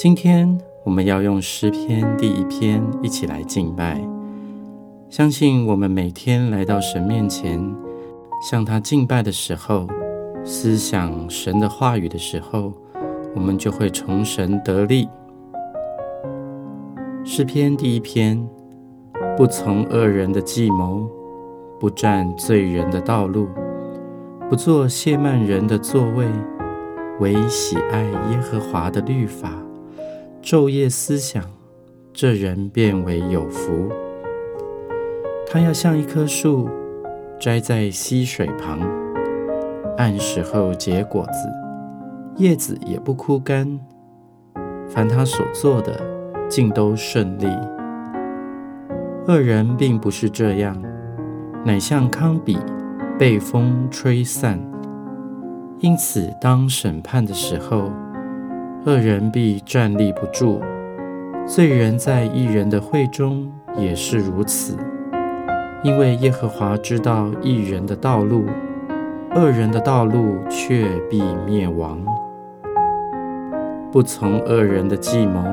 今天我们要用诗篇第一篇一起来敬拜。相信我们每天来到神面前，向他敬拜的时候，思想神的话语的时候，我们就会从神得力。诗篇第一篇：不从恶人的计谋，不占罪人的道路，不做亵慢人的座位，唯喜爱耶和华的律法，昼夜思想，这人变为有福。他要像一棵树，栽在溪水旁，按时候结果子，叶子也不枯干。凡他所做的，尽都顺利。恶人并不是这样，乃像糠秕，被风吹散。因此，当审判的时候，恶人必站立不住；罪人在一人的会中也是如此。因为耶和华知道一人的道路，恶人的道路却必灭亡。不从恶人的计谋，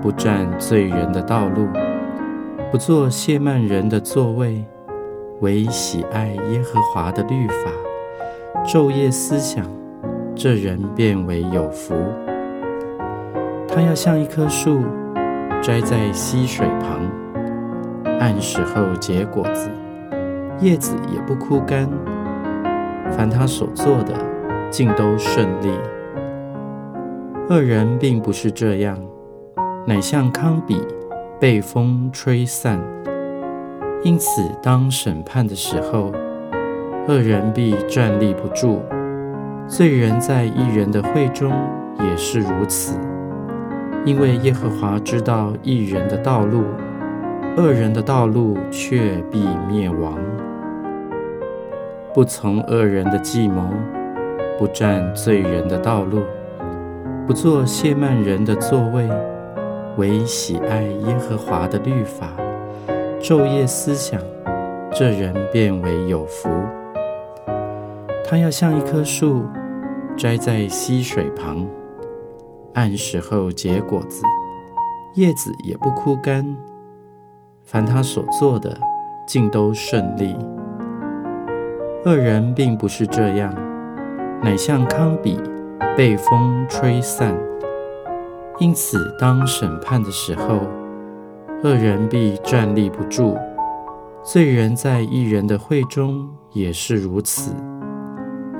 不占罪人的道路，不做亵慢人的座位，唯喜爱耶和华的律法，昼夜思想，这人变为有福。他要像一棵树，栽在溪水旁。按时候结果子，叶子也不枯干。凡他所做的，尽都顺利。恶人并不是这样，乃像糠秕，被风吹散。因此，当审判的时候，恶人必站立不住；罪人在一人的会中也是如此。因为耶和华知道一人的道路。恶人的道路却必灭亡，不从恶人的计谋，不占罪人的道路，不做亵慢人的座位，唯喜爱耶和华的律法，昼夜思想，这人变为有福。他要像一棵树，栽在溪水旁，按时候结果子，叶子也不枯干。凡他所做的，尽都顺利。恶人并不是这样，乃像糠秕，被风吹散。因此，当审判的时候，恶人必站立不住；罪人在一人的会中也是如此。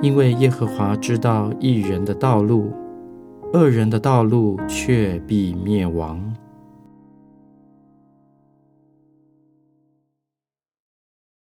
因为耶和华知道一人的道路，恶人的道路却必灭亡。